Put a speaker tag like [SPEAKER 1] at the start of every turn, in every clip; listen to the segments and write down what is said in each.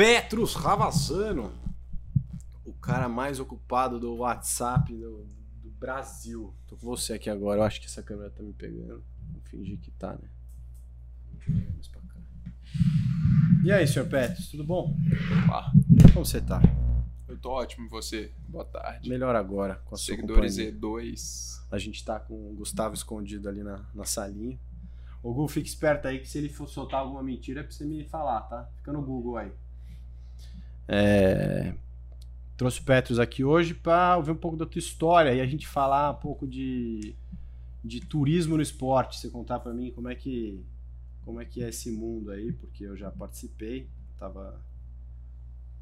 [SPEAKER 1] Petrus Ravassano, o cara mais ocupado do WhatsApp do, do Brasil. Tô com você aqui agora, eu acho que essa câmera tá me pegando. Vou fingir que tá, né? Mais pra cá. E aí, senhor Petrus, tudo bom?
[SPEAKER 2] Opa,
[SPEAKER 1] Como você tá?
[SPEAKER 2] eu tô ótimo e você? Boa tarde.
[SPEAKER 1] Melhor agora, com a sua
[SPEAKER 2] Seguidores
[SPEAKER 1] companhia.
[SPEAKER 2] E2.
[SPEAKER 1] A gente tá com o Gustavo escondido ali na, na salinha. Ô, Gu, fica esperto aí que se ele for soltar alguma mentira é pra você me falar, tá? Fica no Google aí. É, Trouxe o Petrus aqui hoje pra ouvir um pouco da tua história e a gente falar um pouco de, de turismo no esporte. Você contar pra mim como é que como é que é esse mundo aí, porque eu já participei, tava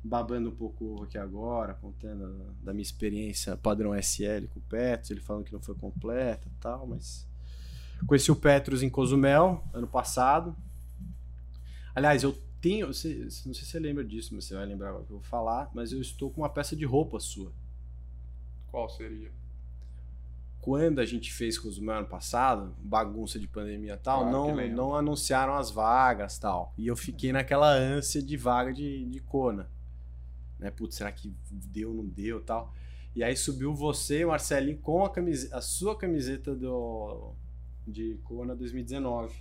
[SPEAKER 1] babando um pouco aqui agora, contando da minha experiência padrão SL com o Petrus, ele falando que não foi completa tal, mas conheci o Petrus em Cozumel ano passado. Aliás, eu tenho, você- não sei se você lembra disso, mas você vai lembrar agora que eu vou falar, mas eu estou com uma peça de roupa sua.
[SPEAKER 2] Qual seria?
[SPEAKER 1] Quando a gente fez Cozumel ano passado, bagunça de pandemia e tal,
[SPEAKER 2] Claro que
[SPEAKER 1] não, não anunciaram as vagas tal. E eu fiquei naquela ânsia de vaga de, de Kona. Né? Putz, será que deu, não deu tal? E aí subiu você, Marcelinho, com a, camise- a sua camiseta do, de Kona 2019.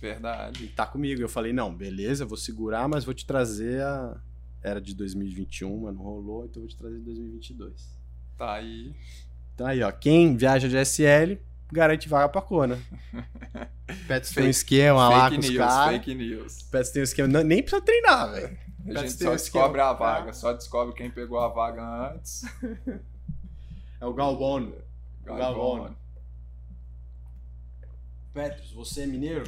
[SPEAKER 2] Verdade.
[SPEAKER 1] E tá comigo. Eu falei, não, beleza, vou segurar, mas vou te trazer a. Era de 2021, mas não rolou, então vou te trazer de 2022.
[SPEAKER 2] Tá aí.
[SPEAKER 1] Então aí, ó, quem viaja de SL garante vaga pra Kona. Pets tem um esquema lá
[SPEAKER 2] fake
[SPEAKER 1] com os
[SPEAKER 2] news,
[SPEAKER 1] caras.
[SPEAKER 2] fake news.
[SPEAKER 1] Pets tem um esquema, não- nem precisa treinar, velho.
[SPEAKER 2] A
[SPEAKER 1] Pets
[SPEAKER 2] gente só
[SPEAKER 1] um
[SPEAKER 2] descobre
[SPEAKER 1] esquema.
[SPEAKER 2] a vaga, só descobre quem pegou a vaga antes.
[SPEAKER 1] É o Galvão.
[SPEAKER 2] Galvão.
[SPEAKER 1] Petros, você é mineiro?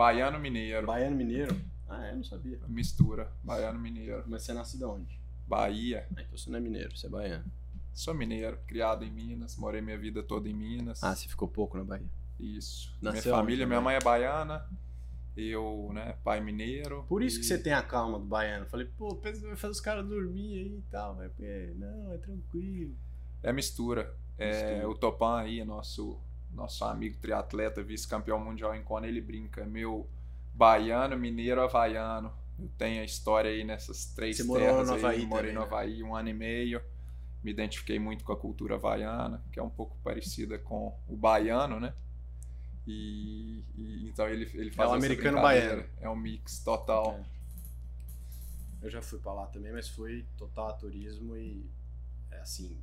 [SPEAKER 2] Baiano Mineiro.
[SPEAKER 1] Baiano mineiro? Ah, é, não sabia.
[SPEAKER 2] Mistura. Baiano Mineiro.
[SPEAKER 1] Mas você nasce de onde?
[SPEAKER 2] Bahia.
[SPEAKER 1] Ah, então você não é mineiro, você é baiano.
[SPEAKER 2] Sou mineiro, criado em Minas, morei minha vida toda em Minas.
[SPEAKER 1] Ah, você ficou pouco na Bahia.
[SPEAKER 2] Isso.
[SPEAKER 1] Nasceu
[SPEAKER 2] minha família, minha mãe é baiana, eu, né, pai mineiro.
[SPEAKER 1] Por isso
[SPEAKER 2] e-
[SPEAKER 1] que você tem a calma do baiano. Falei, pô, pensa vai fazer os caras dormir aí e tal. Mas, é, não, é tranquilo.
[SPEAKER 2] É mistura. É,
[SPEAKER 1] Mistura.
[SPEAKER 2] o Topan aí, nosso, nosso amigo triatleta, vice-campeão mundial em Kona, ele brinca, meu baiano, mineiro, havaiano. Eu tenho a história aí nessas três
[SPEAKER 1] Você
[SPEAKER 2] terras
[SPEAKER 1] no
[SPEAKER 2] aí.
[SPEAKER 1] Havaí
[SPEAKER 2] morei
[SPEAKER 1] também,
[SPEAKER 2] no
[SPEAKER 1] né?
[SPEAKER 2] Havaí um ano e meio. Me identifiquei muito com a cultura havaiana, que é um pouco parecida com o baiano, né? E, e- então ele, ele faz
[SPEAKER 1] o
[SPEAKER 2] essa
[SPEAKER 1] americano baiano.
[SPEAKER 2] É um mix total.
[SPEAKER 1] É. Eu já fui pra lá também, mas foi total a turismo e é assim,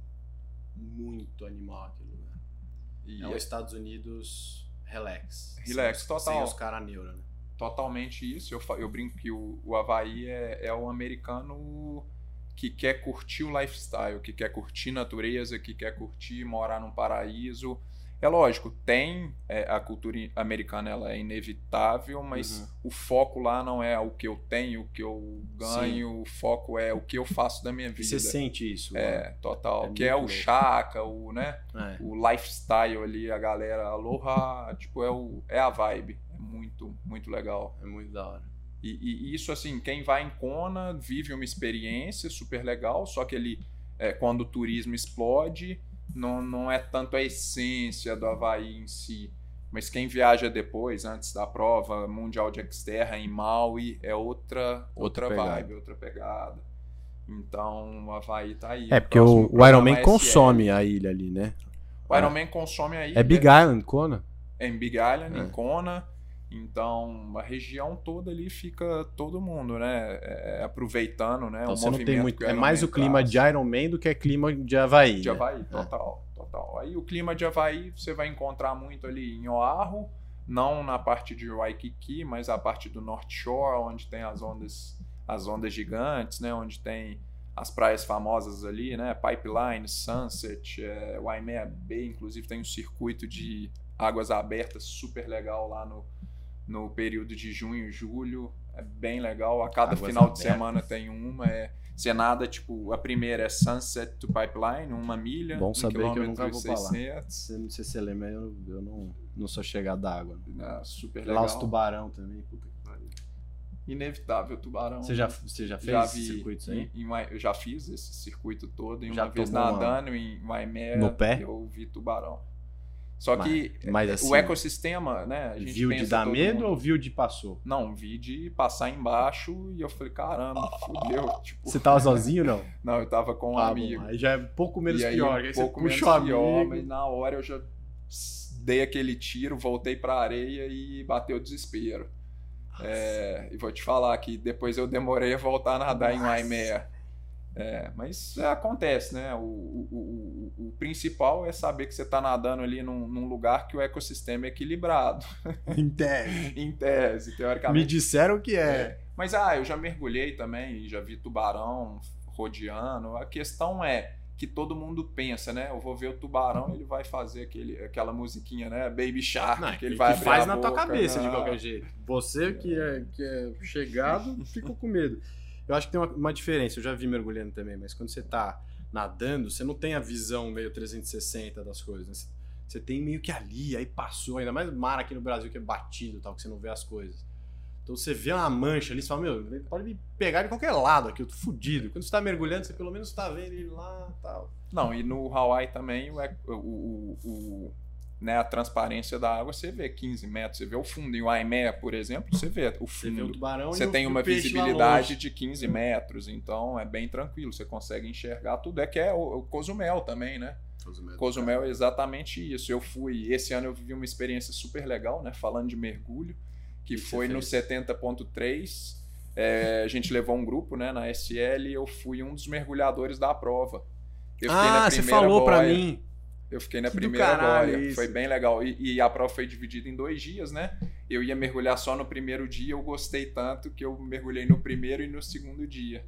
[SPEAKER 1] muito animal lugar.
[SPEAKER 2] E
[SPEAKER 1] É
[SPEAKER 2] é
[SPEAKER 1] os Estados Unidos relax.
[SPEAKER 2] Relax,
[SPEAKER 1] sem,
[SPEAKER 2] total.
[SPEAKER 1] Sem os caras neura, né?
[SPEAKER 2] totalmente isso. Eu, eu brinco que o, o Havaí é, é o americano que quer curtir o lifestyle, que quer curtir natureza, que quer curtir morar num paraíso. É lógico, tem é, a cultura americana, ela é inevitável, mas
[SPEAKER 1] Uhum.
[SPEAKER 2] o foco lá não é o que eu tenho, o que eu ganho, o foco é o que eu faço da minha vida.
[SPEAKER 1] você sente isso?
[SPEAKER 2] É, total.
[SPEAKER 1] É
[SPEAKER 2] que é o chaca, o, né?
[SPEAKER 1] mano? É.
[SPEAKER 2] o lifestyle ali, a galera aloha, tipo, é, o, é a vibe. É muito, muito legal.
[SPEAKER 1] É muito da hora.
[SPEAKER 2] E, e isso, assim, quem vai em Kona vive uma experiência super legal, só que ele, é, quando o turismo explode, não, não é tanto a essência do Havaí em si. Mas quem viaja depois, antes da prova mundial de Xterra em Maui, é outra,
[SPEAKER 1] Outra
[SPEAKER 2] vibe, outra pegada. Então, o Havaí tá aí.
[SPEAKER 1] É, porque o, o Ironman
[SPEAKER 2] é
[SPEAKER 1] consome a ilha ali, né?
[SPEAKER 2] O Ironman consome aí.
[SPEAKER 1] É Big Island, Kona?
[SPEAKER 2] É em Big Island,
[SPEAKER 1] É.
[SPEAKER 2] em Kona. Então, a região toda ali fica todo mundo, né? é, aproveitando, né?
[SPEAKER 1] Então
[SPEAKER 2] o
[SPEAKER 1] você não tem muito. É mais o clima
[SPEAKER 2] traz.
[SPEAKER 1] de Iron Man do que é clima de Havaí.
[SPEAKER 2] De
[SPEAKER 1] né?
[SPEAKER 2] Havaí, total, total. Aí o clima de Havaí você vai encontrar muito ali em Oahu, não na parte de Waikiki, mas a parte do North Shore, onde tem as ondas, as ondas gigantes, né? Onde tem as praias famosas ali, né? Pipeline, Sunset, é, Waimea Bay, inclusive tem um circuito de águas abertas super legal lá no, no período de junho e julho. É bem legal. A cada
[SPEAKER 1] Águas
[SPEAKER 2] final
[SPEAKER 1] abertas.
[SPEAKER 2] de semana tem uma. É, você nada, tipo, a primeira é Sunset to Pipeline, uma milha.
[SPEAKER 1] Bom
[SPEAKER 2] um
[SPEAKER 1] saber que eu nunca vou.
[SPEAKER 2] 600.
[SPEAKER 1] Você- Não sei se você lembra, eu, eu não, não sou chegado da água.
[SPEAKER 2] Ah, super
[SPEAKER 1] Lá os
[SPEAKER 2] legal.
[SPEAKER 1] tubarão também, puta que pariu.
[SPEAKER 2] Inevitável tubarão.
[SPEAKER 1] Você já, você já fez
[SPEAKER 2] já vi
[SPEAKER 1] circuitos aí?
[SPEAKER 2] em- em eu já fiz esse circuito todo e
[SPEAKER 1] Já
[SPEAKER 2] uma vez
[SPEAKER 1] tomou uma-
[SPEAKER 2] nadando em Waimea
[SPEAKER 1] No pé?
[SPEAKER 2] eu vi tubarão. Só
[SPEAKER 1] Mas-
[SPEAKER 2] que
[SPEAKER 1] mas
[SPEAKER 2] é,
[SPEAKER 1] assim,
[SPEAKER 2] o ecossistema, né? A gente
[SPEAKER 1] Viu de dar medo
[SPEAKER 2] mundo-
[SPEAKER 1] ou viu de passou?
[SPEAKER 2] Não, vi de passar embaixo e eu falei, caramba, fudeu. Tipo,
[SPEAKER 1] Você tava sozinho não?
[SPEAKER 2] não, eu tava com um
[SPEAKER 1] Ah,
[SPEAKER 2] amigo.
[SPEAKER 1] bom, aí já é um pouco menos
[SPEAKER 2] e aí,
[SPEAKER 1] pior.
[SPEAKER 2] um
[SPEAKER 1] aí
[SPEAKER 2] pouco
[SPEAKER 1] você
[SPEAKER 2] menos pior,
[SPEAKER 1] amigo.
[SPEAKER 2] mas na hora eu já dei aquele tiro, voltei pra areia e bateu o desespero. É, e vou te falar que depois eu demorei a voltar a nadar em
[SPEAKER 1] Nossa.
[SPEAKER 2] Waimea. É, mas é, acontece, né? O, o, o, o principal é saber que você está nadando ali num, num lugar que o ecossistema é equilibrado,
[SPEAKER 1] Em tese.
[SPEAKER 2] em tese,
[SPEAKER 1] Me
[SPEAKER 2] teoricamente.
[SPEAKER 1] disseram que é.
[SPEAKER 2] É. Mas ah, eu já mergulhei também, já vi tubarão rodeando. A questão é que todo mundo pensa, né? Eu vou ver o tubarão, ele vai fazer aquele, aquela musiquinha, né? Baby Shark,
[SPEAKER 1] Não,
[SPEAKER 2] que ele
[SPEAKER 1] que
[SPEAKER 2] vai abrir
[SPEAKER 1] faz
[SPEAKER 2] a
[SPEAKER 1] na tua
[SPEAKER 2] boca,
[SPEAKER 1] cabeça de
[SPEAKER 2] né?
[SPEAKER 1] qualquer jeito. Você que é, que é chegado, fica com medo. Eu acho que tem uma, uma diferença, eu já vi mergulhando também, mas quando você tá nadando, você não tem a visão meio 360 das coisas. né? Você- Você tem meio que ali, aí passou, ainda mais mar aqui no Brasil que é batido, tal, que você não vê as coisas. Então você vê uma mancha ali, você fala, meu, pode me pegar de qualquer lado aqui, eu tô fudido. Quando você tá mergulhando, você pelo menos tá vendo ele lá tal.
[SPEAKER 2] Não, e no Hawaii também o, o- o- né, a transparência da água, você vê 15 metros, você vê o fundo. Em Waimea, por exemplo, você vê o
[SPEAKER 1] Você vê o
[SPEAKER 2] fundo.
[SPEAKER 1] tubarão
[SPEAKER 2] Você
[SPEAKER 1] e o-
[SPEAKER 2] tem
[SPEAKER 1] e o
[SPEAKER 2] uma visibilidade de 15 metros, então é bem tranquilo, você consegue enxergar tudo. É que é o, o Cozumel também, né? Cozumel é exatamente isso. Eu fui, esse ano eu vivi uma experiência super legal, né? Falando de mergulho, que
[SPEAKER 1] que você
[SPEAKER 2] foi no
[SPEAKER 1] fez?
[SPEAKER 2] 70.3. É, a gente levou um grupo, né, na SL, e eu fui um dos mergulhadores da prova. Eu fiquei na
[SPEAKER 1] Ah, você falou pra
[SPEAKER 2] boia.
[SPEAKER 1] mim.
[SPEAKER 2] Eu fiquei na
[SPEAKER 1] Que
[SPEAKER 2] primeira boia.
[SPEAKER 1] isso.
[SPEAKER 2] Foi bem legal. E, e a prova foi dividida em dois dias, né? Eu ia mergulhar só no primeiro dia, eu gostei tanto que eu mergulhei no primeiro e no segundo dia.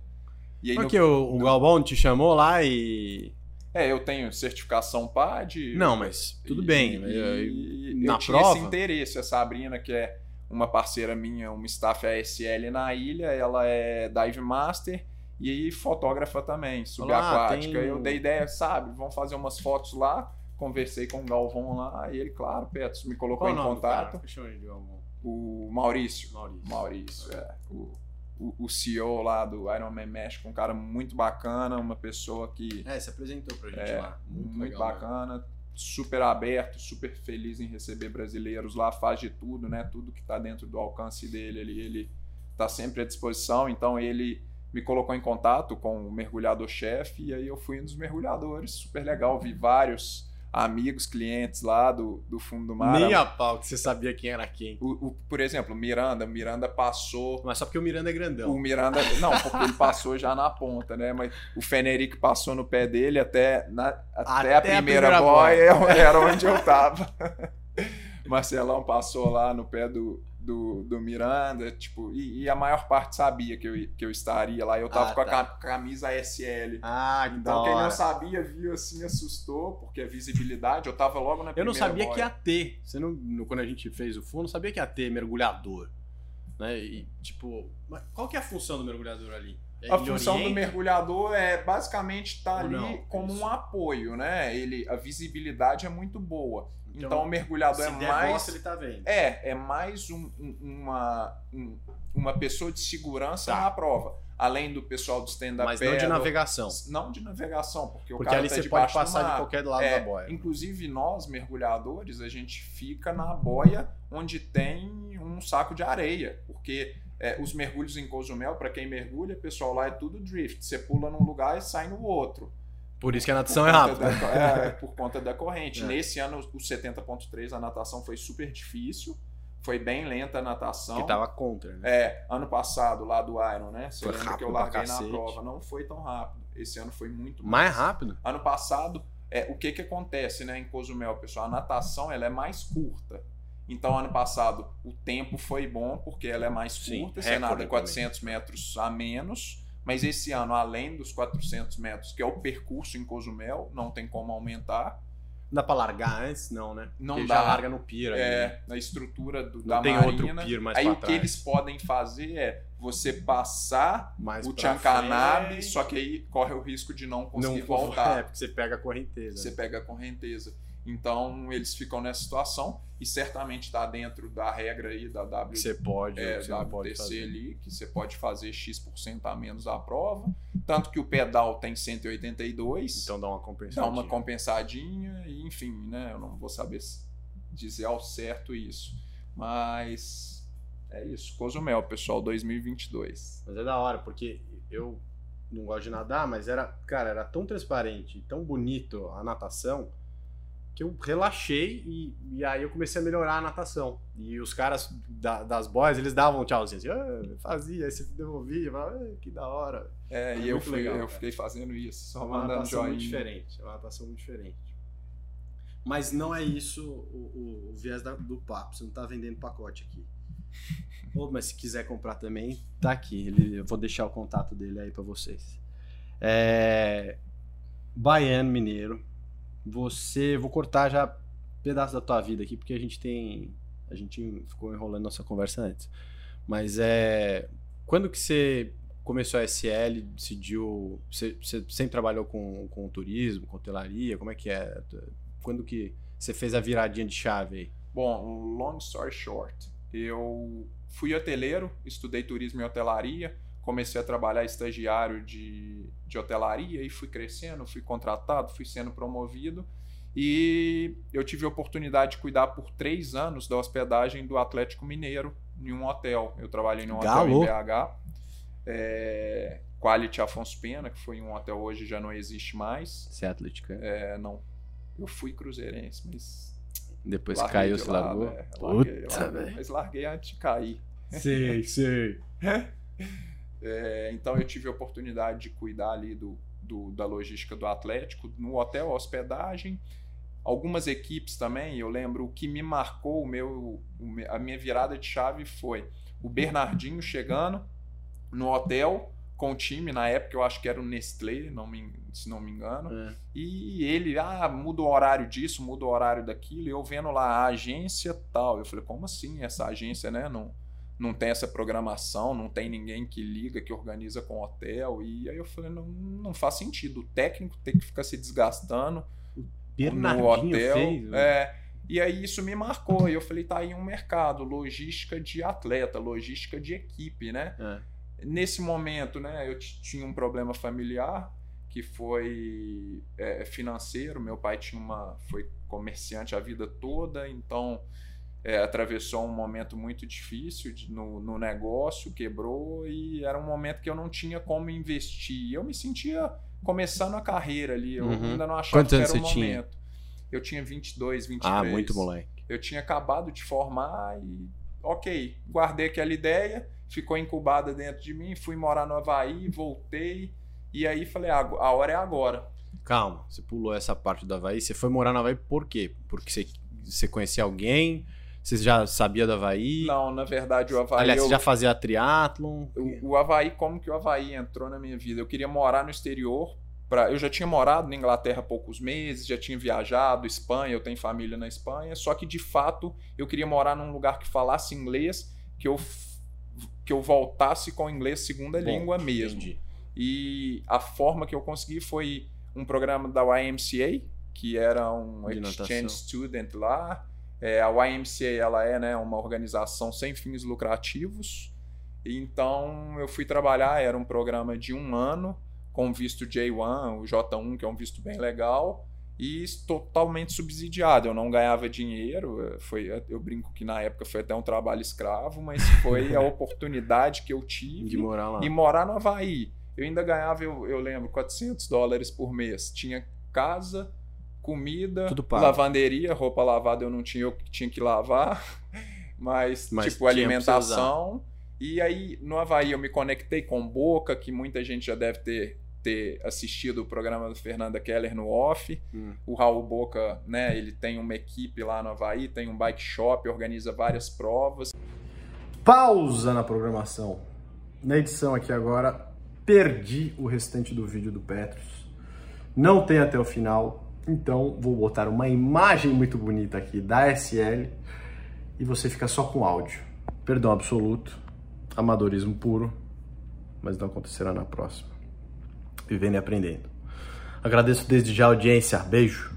[SPEAKER 2] E aí no-
[SPEAKER 1] Porque o, o Galvão te chamou lá e.
[SPEAKER 2] É, eu tenho certificação PAD.
[SPEAKER 1] Não, mas tudo
[SPEAKER 2] e-
[SPEAKER 1] bem.
[SPEAKER 2] E,
[SPEAKER 1] na
[SPEAKER 2] eu tinha
[SPEAKER 1] prova?
[SPEAKER 2] esse interesse. A Sabrina, que é uma parceira minha, uma staff ASL na ilha, ela é dive master e fotógrafa também, subaquática.
[SPEAKER 1] tem-
[SPEAKER 2] Eu dei ideia, sabe, vamos fazer umas fotos lá. Conversei com o Galvão lá, e ele, claro, Petros, me colocou
[SPEAKER 1] Qual
[SPEAKER 2] em
[SPEAKER 1] nome
[SPEAKER 2] contato. O Maurício.
[SPEAKER 1] Maurício.
[SPEAKER 2] Maurício, é. O, o, o CEO lá do Iron Man México, um cara muito bacana, uma pessoa que
[SPEAKER 1] É, se apresentou pra gente
[SPEAKER 2] É,
[SPEAKER 1] lá. Muito,
[SPEAKER 2] muito,
[SPEAKER 1] legal, né?
[SPEAKER 2] bacana, super aberto, super feliz em receber brasileiros lá, faz de tudo, né? Tudo que está dentro do alcance dele, ele, ele tá sempre à disposição. Então ele me colocou em contato com o mergulhador-chefe e aí eu fui um dos mergulhadores, super legal. Vi vários amigos, clientes lá do, do fundo do mar.
[SPEAKER 1] Nem a pau que você sabia quem era quem.
[SPEAKER 2] O, o- por exemplo, Miranda, Miranda passou
[SPEAKER 1] Mas só porque o Miranda é grandão.
[SPEAKER 2] o Miranda, não, porque ele passou já na ponta, né? Mas o Feneric passou no pé dele até, na- até,
[SPEAKER 1] Até
[SPEAKER 2] a
[SPEAKER 1] a
[SPEAKER 2] primeira,
[SPEAKER 1] primeira
[SPEAKER 2] boia, era onde eu tava. Marcelão passou lá no pé do, do, do Miranda, tipo, e, e a maior parte sabia que eu, que eu estaria lá. Eu tava
[SPEAKER 1] Ah,
[SPEAKER 2] com a
[SPEAKER 1] tá.
[SPEAKER 2] ca- camisa SL.
[SPEAKER 1] Ah, que da
[SPEAKER 2] Então, quem
[SPEAKER 1] hora.
[SPEAKER 2] não sabia, viu assim, assustou, porque a visibilidade, eu tava logo na
[SPEAKER 1] Eu
[SPEAKER 2] primeira
[SPEAKER 1] não sabia
[SPEAKER 2] boia.
[SPEAKER 1] que ia ter. Você não, no- quando a gente fez o fundo, não sabia que ia ter mergulhador. Né? E, tipo, mas qual que é a função do mergulhador ali? É,
[SPEAKER 2] A função do
[SPEAKER 1] orienta?
[SPEAKER 2] mergulhador é basicamente estar
[SPEAKER 1] Ou
[SPEAKER 2] ali
[SPEAKER 1] não?
[SPEAKER 2] como
[SPEAKER 1] Isso.
[SPEAKER 2] um apoio, né? Ele, a visibilidade é muito boa. Então,
[SPEAKER 1] Então,
[SPEAKER 2] o mergulhador é mais.
[SPEAKER 1] bosta, ele tá vendo.
[SPEAKER 2] É, é mais um- um- uma, um- uma pessoa de segurança
[SPEAKER 1] Tá.
[SPEAKER 2] na prova. Além do pessoal do stand-up
[SPEAKER 1] Mas não de navegação.
[SPEAKER 2] Não de navegação, porque, o
[SPEAKER 1] Porque
[SPEAKER 2] cara
[SPEAKER 1] ali
[SPEAKER 2] tá
[SPEAKER 1] você pode
[SPEAKER 2] do
[SPEAKER 1] passar de
[SPEAKER 2] mar.
[SPEAKER 1] qualquer lado
[SPEAKER 2] É,
[SPEAKER 1] da boia.
[SPEAKER 2] Inclusive, nós, mergulhadores, a gente fica na boia onde tem um saco de areia. Porque é, os mergulhos em Cozumel, para quem mergulha, pessoal, lá é tudo drift. Você pula num lugar e sai no outro.
[SPEAKER 1] Por isso que a natação é rápida.
[SPEAKER 2] da- é, por conta da corrente.
[SPEAKER 1] É.
[SPEAKER 2] Nesse ano, o 70.3, a natação foi super difícil. Foi bem lenta a natação.
[SPEAKER 1] Que tava contra, né?
[SPEAKER 2] É, ano passado, lá do Iron, né? Você
[SPEAKER 1] Foi
[SPEAKER 2] lembra que eu larguei na prova. Não foi tão rápido. Esse ano foi muito
[SPEAKER 1] Mais rápido?
[SPEAKER 2] Ano passado, é, o que que acontece, né, em Cozumel, pessoal? A natação, ela é mais curta. Então, ano passado, o tempo foi bom, porque ela é mais
[SPEAKER 1] Sim,
[SPEAKER 2] curta, você
[SPEAKER 1] recorde
[SPEAKER 2] nada 400 metros a menos. Mas esse ano, além dos 400 metros, que é o percurso em Cozumel, não tem como aumentar.
[SPEAKER 1] Não dá pra largar antes? Não, né?
[SPEAKER 2] Não
[SPEAKER 1] Porque
[SPEAKER 2] dá.
[SPEAKER 1] já larga no pier ali, né?
[SPEAKER 2] É, na estrutura do,
[SPEAKER 1] Não
[SPEAKER 2] da
[SPEAKER 1] tem
[SPEAKER 2] marina.
[SPEAKER 1] outro pier mais
[SPEAKER 2] Aí o que
[SPEAKER 1] trás.
[SPEAKER 2] eles podem fazer é você passar
[SPEAKER 1] Mais
[SPEAKER 2] o
[SPEAKER 1] pra
[SPEAKER 2] Chancanabe,
[SPEAKER 1] frente.
[SPEAKER 2] só que aí corre o risco de não conseguir
[SPEAKER 1] não
[SPEAKER 2] voltar.
[SPEAKER 1] É, porque você pega a correnteza.
[SPEAKER 2] você pega a correnteza. Então eles ficam nessa situação e certamente está dentro da regra aí da W,
[SPEAKER 1] Que você pode,
[SPEAKER 2] é,
[SPEAKER 1] você não pode
[SPEAKER 2] WTC
[SPEAKER 1] fazer.
[SPEAKER 2] ali, que você pode fazer X% a menos a prova. Tanto que o pedal tem 182,
[SPEAKER 1] Então dá uma
[SPEAKER 2] dá
[SPEAKER 1] compensação.
[SPEAKER 2] uma compensadinha, e enfim, né? Eu não vou saber dizer ao certo isso. Mas é isso, Cozumel, pessoal, 2022.
[SPEAKER 1] Mas é da hora, porque eu não gosto de nadar, mas era, cara, era tão transparente, tão bonito a natação, que eu relaxei e, e aí eu comecei a melhorar a natação. E os caras da, das boys, eles davam um tchauzinho assim, ah, fazia, aí você devolvia, falava, ah, que da hora.
[SPEAKER 2] É,
[SPEAKER 1] É
[SPEAKER 2] e eu,
[SPEAKER 1] muito
[SPEAKER 2] fui,
[SPEAKER 1] legal,
[SPEAKER 2] eu
[SPEAKER 1] cara.
[SPEAKER 2] fiquei fazendo isso,
[SPEAKER 1] É
[SPEAKER 2] só
[SPEAKER 1] uma
[SPEAKER 2] mandando
[SPEAKER 1] natação muito
[SPEAKER 2] joinha.
[SPEAKER 1] diferente, é uma natação muito diferente. Mas não é isso o, o- o viés da- do papo, você não tá vendendo pacote aqui. Ô, mas se quiser comprar também, tá aqui. Ele, eu vou deixar o contato dele aí pra vocês. É, Baiano Mineiro, você. Vou cortar já pedaço da tua vida aqui, porque a gente tem. A gente ficou enrolando nossa conversa antes. Mas é. Quando que você começou a SL, decidiu. Você, você sempre trabalhou com, com turismo, com hotelaria? Como é que é? Quando que você fez a viradinha de chave aí?
[SPEAKER 2] Bom, long story short, eu fui hoteleiro, estudei turismo e hotelaria, comecei a trabalhar estagiário de, de hotelaria e fui crescendo, fui contratado, fui sendo promovido e eu tive a oportunidade de cuidar por três anos da hospedagem do Atlético Mineiro em um hotel. Eu trabalhei num hotel
[SPEAKER 1] Galo.
[SPEAKER 2] em BH, é, Quality Afonso Pena, que foi um hotel hoje já não existe mais.
[SPEAKER 1] Você é atlética?
[SPEAKER 2] É, não, eu fui cruzeirense, mas
[SPEAKER 1] Depois
[SPEAKER 2] Larguei
[SPEAKER 1] caiu,
[SPEAKER 2] de
[SPEAKER 1] se
[SPEAKER 2] lado,
[SPEAKER 1] largou?
[SPEAKER 2] é, larguei,
[SPEAKER 1] Puta,
[SPEAKER 2] larguei,
[SPEAKER 1] velho.
[SPEAKER 2] Mas larguei antes de cair.
[SPEAKER 1] Sei, sei.
[SPEAKER 2] É, então eu tive a oportunidade de cuidar ali do, do- da logística do Atlético, no hotel, hospedagem, algumas equipes também. Eu lembro o que me marcou o meu, a minha virada de chave foi o Bernardinho chegando no hotel com o time, na época eu acho que era o Nestlé, não me, se não me engano.
[SPEAKER 1] É.
[SPEAKER 2] E ele, ah, muda o horário disso, muda o horário daquilo, e eu vendo lá a agência tal. Eu falei, como assim essa agência, né? Não, não tem essa programação, não tem ninguém que liga, que organiza com o hotel. E aí eu falei, não, não faz sentido. O técnico tem que ficar se desgastando no hotel.
[SPEAKER 1] fez. né?
[SPEAKER 2] É, e aí isso me marcou. E eu falei, tá aí um mercado, logística de atleta, logística de equipe, né?
[SPEAKER 1] É.
[SPEAKER 2] Nesse momento, né, eu tinha um problema familiar que foi é, financeiro. Meu pai tinha uma, foi comerciante a vida toda, então é, atravessou um momento muito difícil de- no, no negócio, quebrou e era um momento que eu não tinha como investir. Eu me sentia começando a carreira ali, eu
[SPEAKER 1] Uhum.
[SPEAKER 2] ainda não achava
[SPEAKER 1] Quantos
[SPEAKER 2] que era o
[SPEAKER 1] tinha?
[SPEAKER 2] momento. Eu tinha 22, 23.
[SPEAKER 1] Ah, muito moleque.
[SPEAKER 2] Eu tinha acabado de formar e, ok, guardei aquela ideia, ficou incubada dentro de mim, fui morar no Havaí, voltei, e aí falei, "Ah, a hora é agora.
[SPEAKER 1] Calma, você pulou essa parte do Havaí. Você foi morar no Havaí por quê? Porque você, você conhecia alguém? Você já sabia do Havaí?
[SPEAKER 2] Não, na verdade, o Havaí.
[SPEAKER 1] Aliás,
[SPEAKER 2] eu-
[SPEAKER 1] você já fazia triatlon?
[SPEAKER 2] o, o Havaí, como que o Havaí entrou na minha vida? Eu queria morar no exterior. Pra, eu já tinha morado na Inglaterra há poucos meses, já tinha viajado, Espanha, eu tenho família na Espanha, só que de fato eu queria morar num lugar que falasse inglês, que eu, que eu voltasse com inglês segunda
[SPEAKER 1] Bom,
[SPEAKER 2] língua mesmo.
[SPEAKER 1] Entendi.
[SPEAKER 2] E a forma que eu consegui foi um programa da YMCA, que era um
[SPEAKER 1] De
[SPEAKER 2] exchange
[SPEAKER 1] natação.
[SPEAKER 2] student lá. É, a YMCA ela é né, uma organização sem fins lucrativos. Então eu fui trabalhar, era um programa de um ano, com visto J1, o J1, que é um visto bem legal, e totalmente subsidiado. Eu não ganhava dinheiro, eh, foi, eu brinco que na época foi até um trabalho escravo, mas foi a oportunidade que eu tive
[SPEAKER 1] De morar lá.
[SPEAKER 2] e morar no Havaí. Eu ainda ganhava, eu, eu lembro, 400 dólares por mês. Tinha casa, comida, lavanderia, roupa lavada eu não tinha, eu que tinha que lavar, mas,
[SPEAKER 1] Mas
[SPEAKER 2] tipo, alimentação. E aí, no Havaí, eu me conectei com Boca, que muita gente já deve ter, ter assistido o programa do Fernanda Keller no off.
[SPEAKER 1] Hum.
[SPEAKER 2] O Raul Boca, né, ele tem uma equipe lá no Havaí, tem um bike shop, organiza várias provas.
[SPEAKER 1] Pausa na programação. Na edição aqui agora, perdi o restante do vídeo do Petros. Não tem até o final, então vou botar uma imagem muito bonita aqui da SL e você fica só com áudio. Perdão absoluto, amadorismo puro, mas não acontecerá na próxima. Vivendo e aprendendo. Agradeço desde já a audiência. Beijo.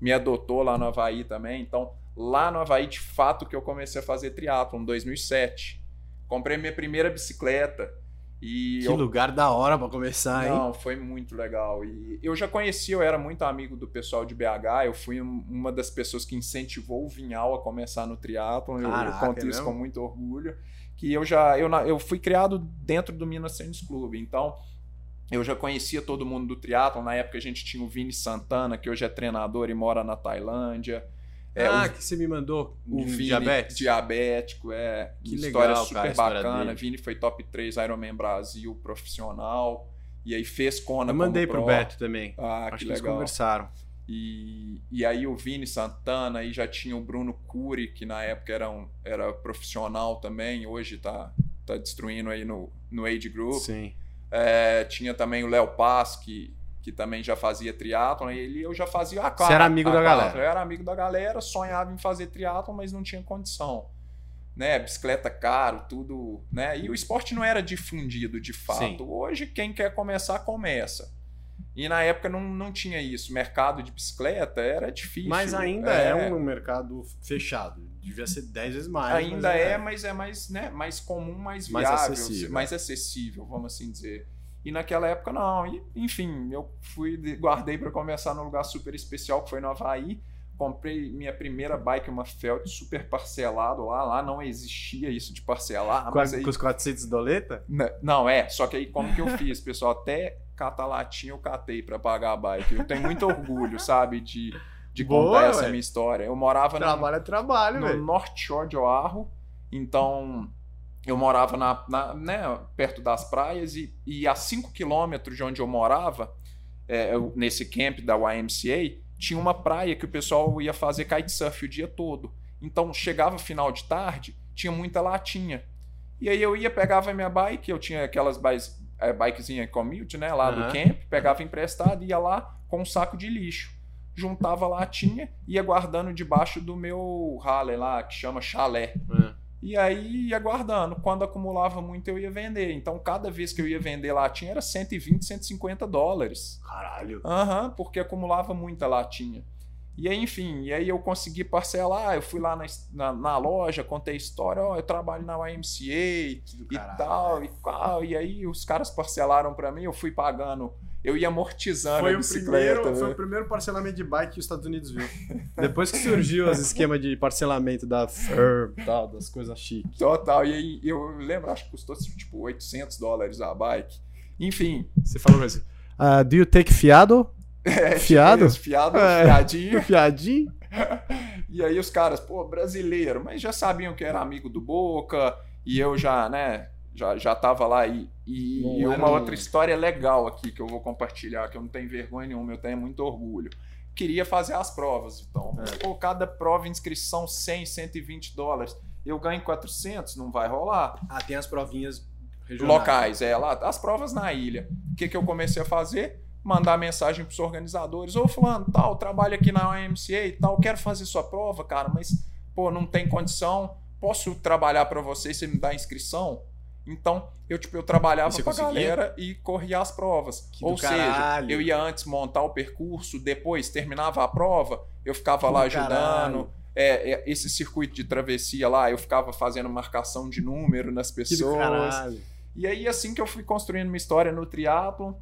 [SPEAKER 2] me adotou lá no Havaí também. Então, lá no Havaí, de fato, que eu comecei a fazer triatlon em 2007. Comprei minha primeira bicicleta E
[SPEAKER 1] Que
[SPEAKER 2] eu-
[SPEAKER 1] lugar da hora pra começar, hein?
[SPEAKER 2] Não, foi muito legal. E eu já conhecia, eu era muito amigo do pessoal de BH. Eu fui um- uma das pessoas que incentivou o Vinhal a começar no triatlon. Eu, eu
[SPEAKER 1] Caraca,
[SPEAKER 2] conto
[SPEAKER 1] é
[SPEAKER 2] isso
[SPEAKER 1] mesmo?
[SPEAKER 2] com muito orgulho. Que eu já eu, eu fui criado dentro do Minas Tênis Clube. Então, eu já conhecia todo mundo do triatlon. Na época a gente tinha o Vini Santana, que hoje é treinador e mora na Tailândia. É,
[SPEAKER 1] ah,
[SPEAKER 2] o-
[SPEAKER 1] que você me mandou.
[SPEAKER 2] o Vini,
[SPEAKER 1] diabetes.
[SPEAKER 2] diabético, é.
[SPEAKER 1] Que
[SPEAKER 2] história
[SPEAKER 1] legal,
[SPEAKER 2] super
[SPEAKER 1] cara,
[SPEAKER 2] bacana.
[SPEAKER 1] dele.
[SPEAKER 2] Vini foi top 3 Ironman Brasil profissional. E aí fez Kona
[SPEAKER 1] Eu mandei pro
[SPEAKER 2] pro.
[SPEAKER 1] Beto também.
[SPEAKER 2] Ah,
[SPEAKER 1] Acho
[SPEAKER 2] que
[SPEAKER 1] que eles
[SPEAKER 2] legal.
[SPEAKER 1] conversaram.
[SPEAKER 2] E, e aí o Vini Santana, aí já tinha o Bruno Cury, que na época era, um, era profissional também, hoje tá, tá destruindo aí no, no Age Group.
[SPEAKER 1] Sim.
[SPEAKER 2] É, tinha também o Léo Paz, que, que também já fazia triatlon, e ele eu já fazia a
[SPEAKER 1] Você era amigo da galera.
[SPEAKER 2] Eu era amigo da galera, sonhava em fazer triatlon, mas não tinha condição. Né, bicicleta caro, tudo, né? E o esporte não era difundido de fato.
[SPEAKER 1] Sim.
[SPEAKER 2] Hoje quem quer começar começa. E na época não, não tinha isso. Mercado de bicicleta era difícil.
[SPEAKER 1] Mas ainda é, um mercado fechado. Devia ser 10 vezes mais.
[SPEAKER 2] Ainda
[SPEAKER 1] mas
[SPEAKER 2] é, mas é mais, né, mais comum, mais
[SPEAKER 1] Mais
[SPEAKER 2] viável,
[SPEAKER 1] acessível.
[SPEAKER 2] mais acessível, vamos assim dizer. E naquela época não. E, enfim, eu fui guardei para começar num lugar super especial que foi no Havaí. Comprei minha primeira bike, uma Felt super parcelado lá. Lá não existia isso de parcelar.
[SPEAKER 1] Com,
[SPEAKER 2] aí-
[SPEAKER 1] com os 400 doleta?
[SPEAKER 2] N- Não, é. Só que aí como que eu fiz, pessoal? Até catar latinha eu catei para pagar a bike. Eu tenho muito orgulho, sabe, de, de
[SPEAKER 1] Boa,
[SPEAKER 2] contar essa minha história. Eu morava
[SPEAKER 1] Trabalho é trabalho,
[SPEAKER 2] no. North Shore de Oahu. Então, eu morava na, na- né, perto das praias e, e a 5 quilômetros de onde eu morava, é, nesse camp da YMCA, tinha uma praia que o pessoal ia fazer kitesurf o dia todo. Então, chegava final de tarde, tinha muita latinha. E aí eu ia, pegava minha bike, eu tinha aquelas bikes, é, bikezinha commute, né, lá
[SPEAKER 1] Aham.
[SPEAKER 2] do camp, pegava emprestado, ia lá com um saco de lixo. Juntava a latinha, ia guardando debaixo do meu Harley lá, que chama chalé.
[SPEAKER 1] É.
[SPEAKER 2] E aí ia guardando. Quando acumulava muito, eu ia vender. Então, cada vez que eu ia vender latinha, era 120, 150 dólares.
[SPEAKER 1] Caralho.
[SPEAKER 2] Aham, porque acumulava muita latinha. E aí, enfim, e aí eu consegui parcelar, eu fui lá na, na, na loja, contei a história, ó, eu trabalho na YMCA e
[SPEAKER 1] Caralho,
[SPEAKER 2] tal, e tal. E aí os caras parcelaram pra mim, eu fui pagando, eu ia amortizando
[SPEAKER 1] Foi
[SPEAKER 2] a
[SPEAKER 1] o,
[SPEAKER 2] bicicleta.
[SPEAKER 1] primeiro,
[SPEAKER 2] né?
[SPEAKER 1] foi o primeiro parcelamento de bike que os Estados Unidos viu. Depois que surgiu os esquemas de parcelamento da e tal, das coisas chiques.
[SPEAKER 2] Total, e aí eu lembro, acho que custou tipo 800 dólares a bike. Enfim,
[SPEAKER 1] Você falou assim, ah, do you take fiado?
[SPEAKER 2] é, tipo
[SPEAKER 1] Fiado?
[SPEAKER 2] isso, fiado,
[SPEAKER 1] É.
[SPEAKER 2] fiadinho.
[SPEAKER 1] Fiadinho?
[SPEAKER 2] E aí os caras, pô, brasileiro, mas já sabiam que era amigo do Boca, e eu já, né, já, já tava lá. E, e, e uma
[SPEAKER 1] um-
[SPEAKER 2] outra história legal aqui que eu vou compartilhar, que eu não tenho vergonha nenhuma, eu tenho muito orgulho. Queria fazer as provas, então. Mas, pô, cada prova, inscrição 100, 120 dólares. Eu ganho 400, não vai rolar.
[SPEAKER 1] Ah, tem as provinhas regionais.
[SPEAKER 2] Locais, é, lá, as provas na ilha. O que, que eu comecei a fazer? Mandar mensagem pros organizadores. Ô, fulano, tal, trabalho aqui na OMCA e tal, quero fazer sua prova, cara, mas, pô, não tem condição. Posso trabalhar para você você me dá inscrição? Então, eu, tipo, eu trabalhava
[SPEAKER 1] você
[SPEAKER 2] pra
[SPEAKER 1] conseguia?
[SPEAKER 2] galera e corria as provas.
[SPEAKER 1] Que
[SPEAKER 2] Ou seja,
[SPEAKER 1] caralho.
[SPEAKER 2] eu ia antes montar o percurso, depois terminava a prova, eu ficava
[SPEAKER 1] Que
[SPEAKER 2] lá
[SPEAKER 1] do
[SPEAKER 2] ajudando. É, é, esse circuito de travessia lá, eu ficava fazendo marcação de número nas pessoas.
[SPEAKER 1] caralho.
[SPEAKER 2] E aí, assim que eu fui construindo uma história no triatlon,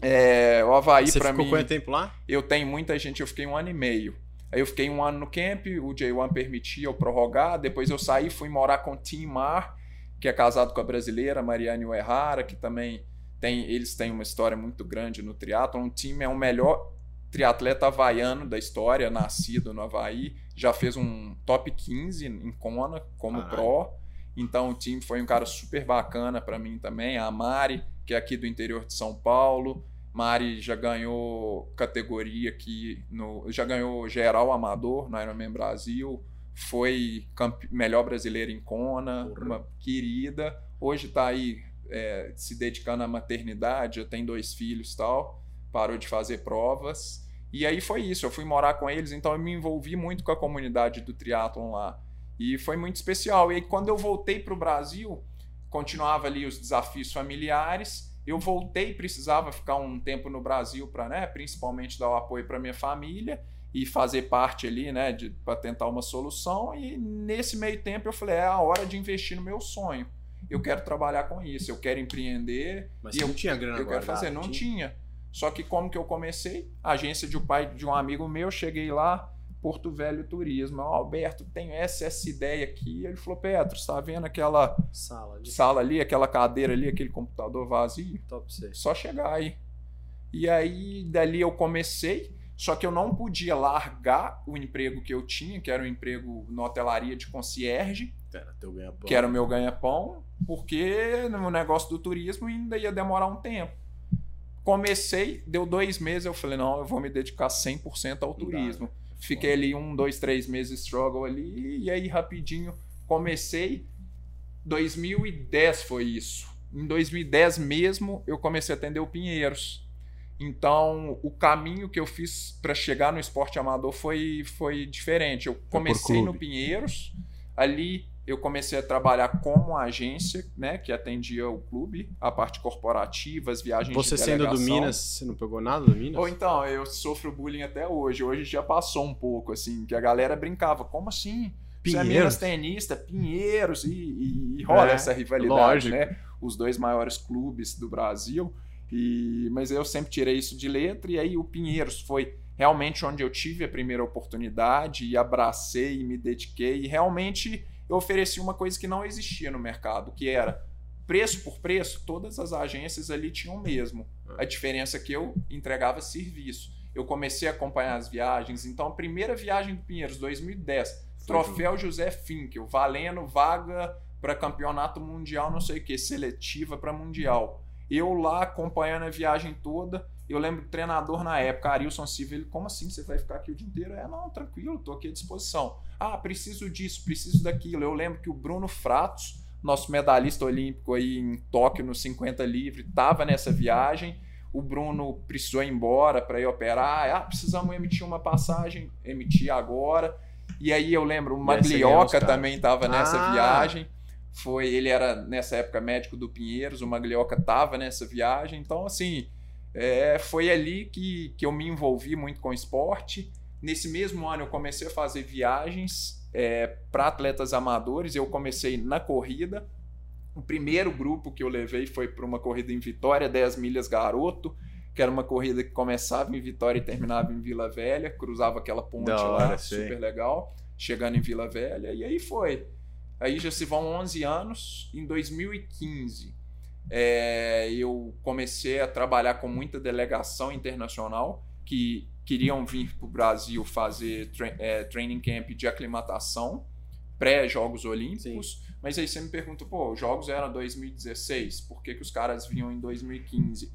[SPEAKER 2] é, o Havaí
[SPEAKER 1] Você ficou
[SPEAKER 2] mim,
[SPEAKER 1] quanto tempo lá?
[SPEAKER 2] eu tenho muita gente, eu fiquei um ano e meio. Aí eu fiquei um ano no camp, o J1 permitia eu prorrogar, depois eu saí, fui morar com o Tim Mar, que é casado com a brasileira Mariane Uerrara, que também tem, eles têm uma história muito grande no triatlon. O Tim é o melhor triatleta havaiano da história, nascido no Havaí, já fez um top 15 em Kona como
[SPEAKER 1] Caralho.
[SPEAKER 2] pro. Então o time foi um cara super bacana para mim também. A Mari, que é aqui do interior de São Paulo. Mari já ganhou categoria aqui no, já ganhou geral amador no Ironman Brasil. Foi melhor brasileira em Kona,
[SPEAKER 1] Porra.
[SPEAKER 2] uma querida. Hoje está aí é, se dedicando à maternidade, já tem dois filhos e tal. Parou de fazer provas. E aí foi isso, eu fui morar com eles, então eu me envolvi muito com a comunidade do triatlon lá. E foi muito especial. E aí, quando eu voltei para o Brasil, continuava ali os desafios familiares. Eu voltei, precisava ficar um tempo no Brasil para, né, principalmente dar o apoio para minha família e fazer parte ali, né, para tentar uma solução. E nesse meio tempo eu falei, é a hora de investir no meu sonho. eu quero trabalhar com isso, eu quero empreender.
[SPEAKER 1] Mas
[SPEAKER 2] e
[SPEAKER 1] você
[SPEAKER 2] eu,
[SPEAKER 1] não tinha grana
[SPEAKER 2] eu quero fazer. Não
[SPEAKER 1] tinha?
[SPEAKER 2] tinha. Só que como que eu comecei? A agência de um pai de um amigo meu, cheguei lá, Porto Velho Turismo. Eu, Alberto, tenho essa, essa ideia aqui. Ele falou, Petro, você tá vendo aquela
[SPEAKER 1] Sala de
[SPEAKER 2] sala ali, aquela cadeira ali, aquele computador vazio?
[SPEAKER 1] top 6.
[SPEAKER 2] Só chegar aí. E aí, dali eu comecei, só que eu não podia largar o emprego que eu tinha, que era um emprego na hotelaria de concierge,
[SPEAKER 1] Era
[SPEAKER 2] que era o meu ganha-pão, porque no negócio do turismo ainda ia demorar um tempo. Comecei, deu dois meses, eu falei, não, eu vou me dedicar 100% ao turismo. Fiquei ali um, dois, três meses struggle ali, e aí rapidinho comecei. 2010 foi isso. Em 2010 mesmo, eu comecei a atender o Pinheiros. Então, o caminho que eu fiz para chegar no esporte amador foi, foi diferente. Eu comecei no. Pinheiros, ali eu comecei a trabalhar como agência, né, que atendia o clube, a parte corporativa, as viagens
[SPEAKER 1] Você
[SPEAKER 2] de
[SPEAKER 1] sendo do. Minas, você não pegou nada do Minas?
[SPEAKER 2] Ou então, eu sofro bullying até hoje. Hoje já passou um pouco, assim, que a galera brincava. Como assim? Você é
[SPEAKER 1] Pinheiros?
[SPEAKER 2] Minas tenista, Pinheiros, e, e- e rola
[SPEAKER 1] É,
[SPEAKER 2] essa rivalidade,
[SPEAKER 1] lógico.
[SPEAKER 2] né? Os dois maiores clubes do Brasil. E, mas eu sempre tirei isso de letra, e aí o Pinheiros foi realmente onde eu tive a primeira oportunidade, e abracei, e me dediquei, e realmente eu ofereci uma coisa que não existia no mercado, que era preço por preço, todas as agências ali tinham o mesmo. A diferença é que eu entregava serviço. Eu comecei a acompanhar as viagens, então a primeira viagem do Pinheiros, 2010, Troféu José Finkel, valendo vaga para campeonato mundial, não sei o que, seletiva para mundial. Eu lá acompanhando a viagem toda, eu lembro do treinador na época, Arilson Silva, ele, como assim, você vai ficar aqui o dia inteiro? É, não, tranquilo, tô aqui à disposição. Ah, preciso disso, preciso daquilo. Eu lembro que o Bruno Fratos, nosso medalhista olímpico aí em Tóquio no 50 livre, tava nessa viagem. O Bruno precisou ir embora para ir operar. Ah, precisamos emitir uma passagem, emitir agora. E aí eu lembro, o Maglioca também estava nessa
[SPEAKER 1] Ah!
[SPEAKER 2] viagem. Foi, ele era nessa época médico do Pinheiros, o Maglioca estava nessa viagem. Então, assim, é, foi ali que, que eu me envolvi muito com esporte. Nesse mesmo ano eu comecei a fazer viagens para atletas amadores. Eu comecei na corrida. O primeiro grupo que eu levei foi para uma corrida em Vitória, 10 milhas garoto, que era uma corrida que começava em Vitória e terminava em Vila Velha, cruzava aquela ponte
[SPEAKER 1] Da
[SPEAKER 2] lá,
[SPEAKER 1] hora,
[SPEAKER 2] super legal, chegando em Vila Velha, e aí foi. Aí já se vão 11 anos, em 2015 é, eu comecei a trabalhar com muita delegação internacional que queriam vir para o Brasil fazer tra é, training camp de aclimatação pré-Jogos Olímpicos. Mas aí você me pergunta, pô, os Jogos eram 2016, por que, que os caras vinham em 2015?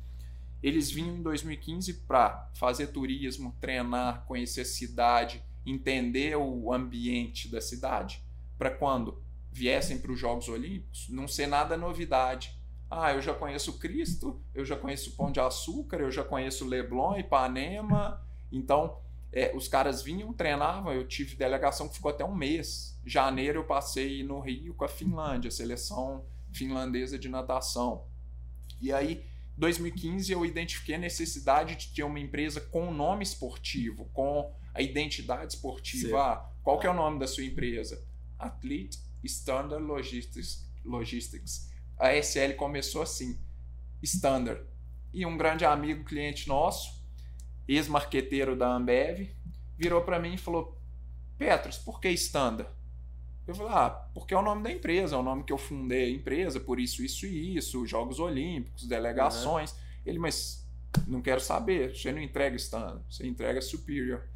[SPEAKER 2] Eles vinham em 2015 para fazer turismo, treinar, conhecer a cidade, entender o ambiente da cidade, para quando viessem para os Jogos Olímpicos não ser nada novidade. Ah, eu já conheço Cristo, eu já conheço Pão de Açúcar, eu já conheço Leblon, Ipanema. Então, é, os caras vinham, treinavam. Eu tive delegação que ficou até um mês. Janeiro eu passei no Rio com a Finlândia, a seleção finlandesa de natação. E aí, 2015, eu identifiquei a necessidade de ter uma empresa com nome esportivo, com a identidade esportiva. Ah, qual que é o nome da sua empresa? Athlete Standard Logistics. Logistics. A SL começou assim, Standard. E um grande amigo, cliente nosso, ex-marqueteiro da Ambev, virou para mim e falou: Petros, por que Standard? Eu falei: Ah, porque é o nome da empresa, é o nome que eu fundei a empresa, por isso, isso e isso, Jogos Olímpicos, delegações. Ele, mas não quero saber, você não entrega Standard, você entrega Superior.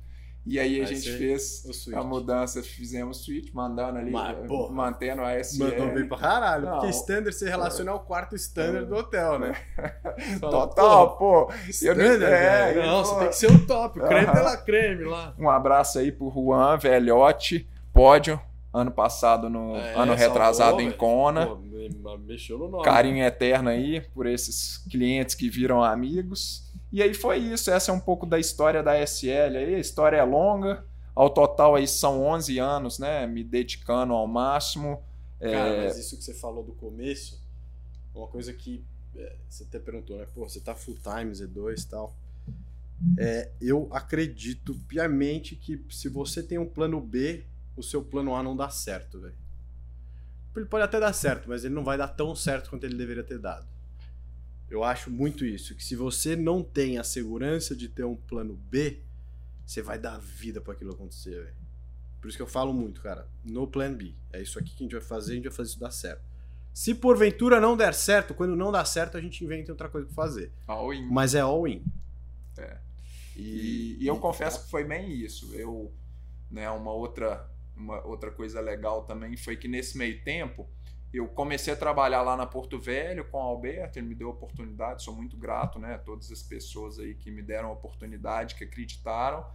[SPEAKER 2] E aí a
[SPEAKER 1] Aí
[SPEAKER 2] gente fez a mudança, fizemos switch, mandando ali,
[SPEAKER 1] Mas,
[SPEAKER 2] eh,
[SPEAKER 1] porra,
[SPEAKER 2] mantendo a SL.
[SPEAKER 1] Mandou bem pra caralho.
[SPEAKER 2] Não.
[SPEAKER 1] porque standard você relaciona ao quarto standard do hotel, né? Fala,
[SPEAKER 2] Total, pô.
[SPEAKER 1] Standard,
[SPEAKER 2] não- é.
[SPEAKER 1] Não,
[SPEAKER 2] pô.
[SPEAKER 1] você tem que ser o top. O creme
[SPEAKER 2] Aham.
[SPEAKER 1] de la creme lá.
[SPEAKER 2] Um abraço aí pro Juan, velhote, pódio, ano passado, no
[SPEAKER 1] É,
[SPEAKER 2] ano
[SPEAKER 1] salvou,
[SPEAKER 2] retrasado em. Kona.
[SPEAKER 1] Pô, me- me- mexeu no nome.
[SPEAKER 2] Carinho eterno aí por esses clientes que viram amigos. E aí foi isso, essa é um pouco da história da SL aí, a história é longa, ao total aí são 11 anos, né, me dedicando ao máximo.
[SPEAKER 1] Cara,
[SPEAKER 2] É,
[SPEAKER 1] mas isso que você falou do começo, uma coisa que é, você até perguntou, né? Pô, você tá full time, Z2 e tal. É, eu acredito piamente que se você tem um plano B, o seu plano A não dá certo, velho. ele pode até dar certo, mas ele não vai dar tão certo quanto ele deveria ter dado. Eu acho muito isso, que se você não tem a segurança de ter um plano B, você vai dar vida para aquilo acontecer, véio. Por isso que eu falo muito, cara, no plan B. É isso aqui que a gente vai fazer, a gente vai fazer isso dar certo. Se porventura não der certo, quando não dá certo, a gente inventa outra coisa para fazer.
[SPEAKER 2] All in.
[SPEAKER 1] Mas é all in.
[SPEAKER 2] É. E, e eu confesso que foi bem isso. Eu, né, uma outra, uma outra coisa legal também foi que nesse meio tempo eu comecei a trabalhar lá na Porto Velho com o Alberto, ele me deu a oportunidade, sou muito grato, né, a todas as pessoas aí que me deram a oportunidade, que acreditaram.